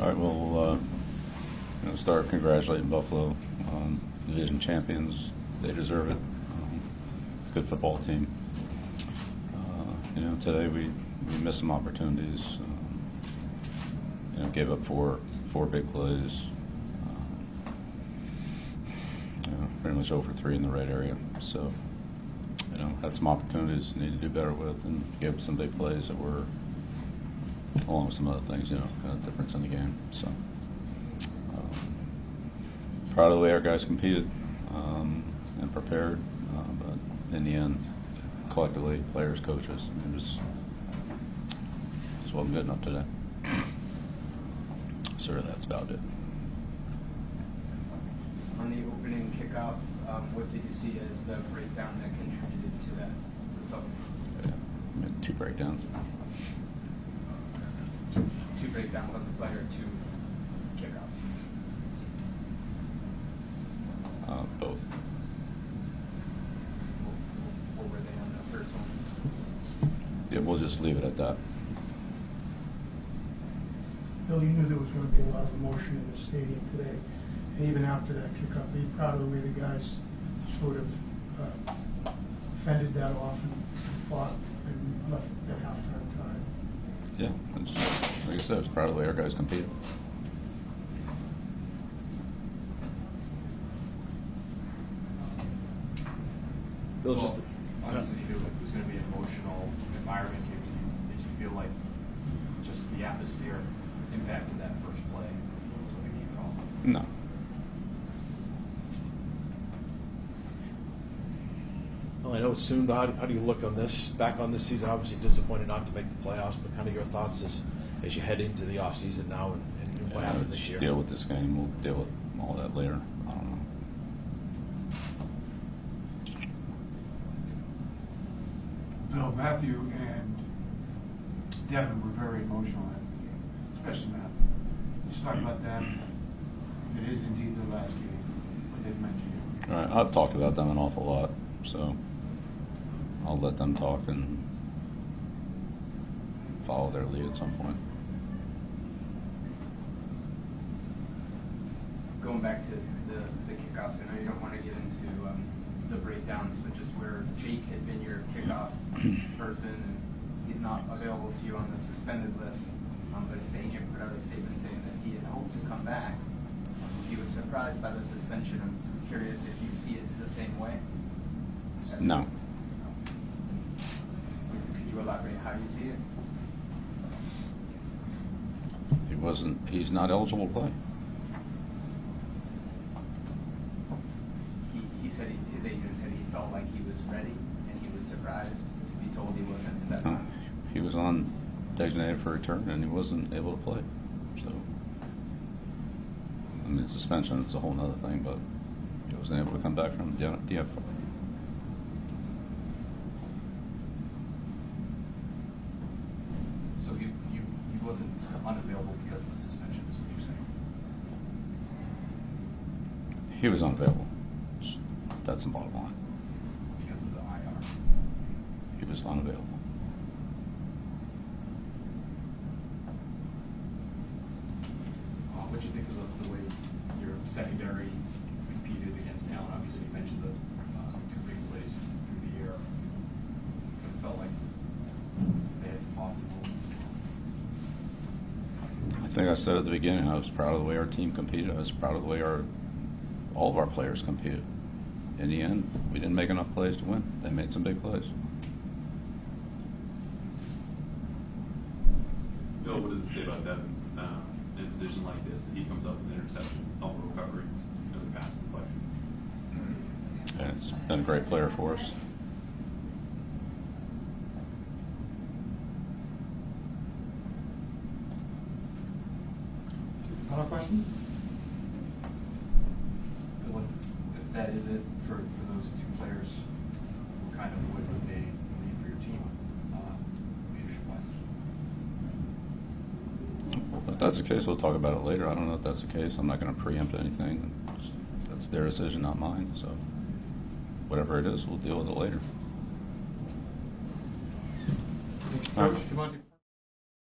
All right, well, uh, start congratulating Buffalo, um, division champions. They deserve it. Um, Good football team. Uh, You know, today we, we missed some opportunities. um, You know, gave up four, four big plays. Um, You know, pretty much over three in the right area. So, you know, had some opportunities, need to do better with, and gave up some big plays that were along with some other things, you know, kind of difference in the game. So, um, proud of the way our guys competed um, and prepared, uh, but in the end, collectively, players, coaches, it just just wasn't good enough today. Sort of that's about it. On the opening kickoff, um, what did you see as the breakdown that contributed to that result? Yeah, I mean, two breakdowns. Two breakdowns on the play or two kickoffs? Uh, both. What what were they on the first one? Yeah, we'll just leave it at that. Bill, you knew there was gonna be a lot of emotion in the stadium today, and even after that kickoff, are you proud of the way the guys sort of uh, fended that off and fought and left at halftime time? Yeah, it's, like I said, I was proud of the way our guys competed. Bill, Well, just, Obviously, you knew it was gonna be an emotional environment. Did you, did you feel like just the atmosphere impacted that first play? So the game call? No. well, I know it's soon, but how, how do you look on this, back on this season? Obviously disappointed not to make the playoffs, but kind of your thoughts as, as you head into the offseason now and, and what Yeah, happened this year? Deal with this game. We'll deal with all that later. I don't know. Bill, Matthew and Devin were very emotional after the game, especially Matthew. Let's talk about them. It is indeed their last game, what they've meant to you. All right, I've talked about them an awful lot, so I'll let them talk and follow their lead at some point. Going back to the, the kickoffs, and I know you don't want to get into um, the breakdowns, but just where Jake had been your kickoff person and he's not available to you on the suspended list, um, but his agent put out a statement saying that he had hoped to come back. He was surprised by the suspension. I'm curious if you see it the same way? As- No. Could you elaborate how you see it? He wasn't. He's not eligible to play. He, he said, he- his agent said he felt like he was ready and he was surprised to be told he wasn't. Is that Uh? He was on designated for return and he wasn't able to play. So, I mean, suspension is a whole other thing, but he wasn't able to come back from DF. DF. So he, he, he wasn't unavailable because of the suspension, is what you're saying? He was unavailable. That's the bottom line. Because of the IR. He was unavailable. Uh, what do you think of the, way your secondary competed against Allen? Obviously, you mentioned the uh, two big plays through the air. It felt like they had some positive moments. I think I said at the beginning, I was proud of the way our team competed. I was proud of the way our all of our players competed. In the end, we didn't make enough plays to win. They made some big plays. Bill, what does it say about Devin uh, in a position like this that he comes up with an interception, fumble recovery, you know, the pass deflection? And it's been a great player for us. Other questions? And what, if that is it for, for those two players, what kind of would would they leave for your team, uh, leadership wise? If that's the case, we'll talk about it later. I don't know if that's the case. I'm not going to preempt anything. That's their decision, not mine. So, whatever it is, we'll deal with it later. Coach, Devontae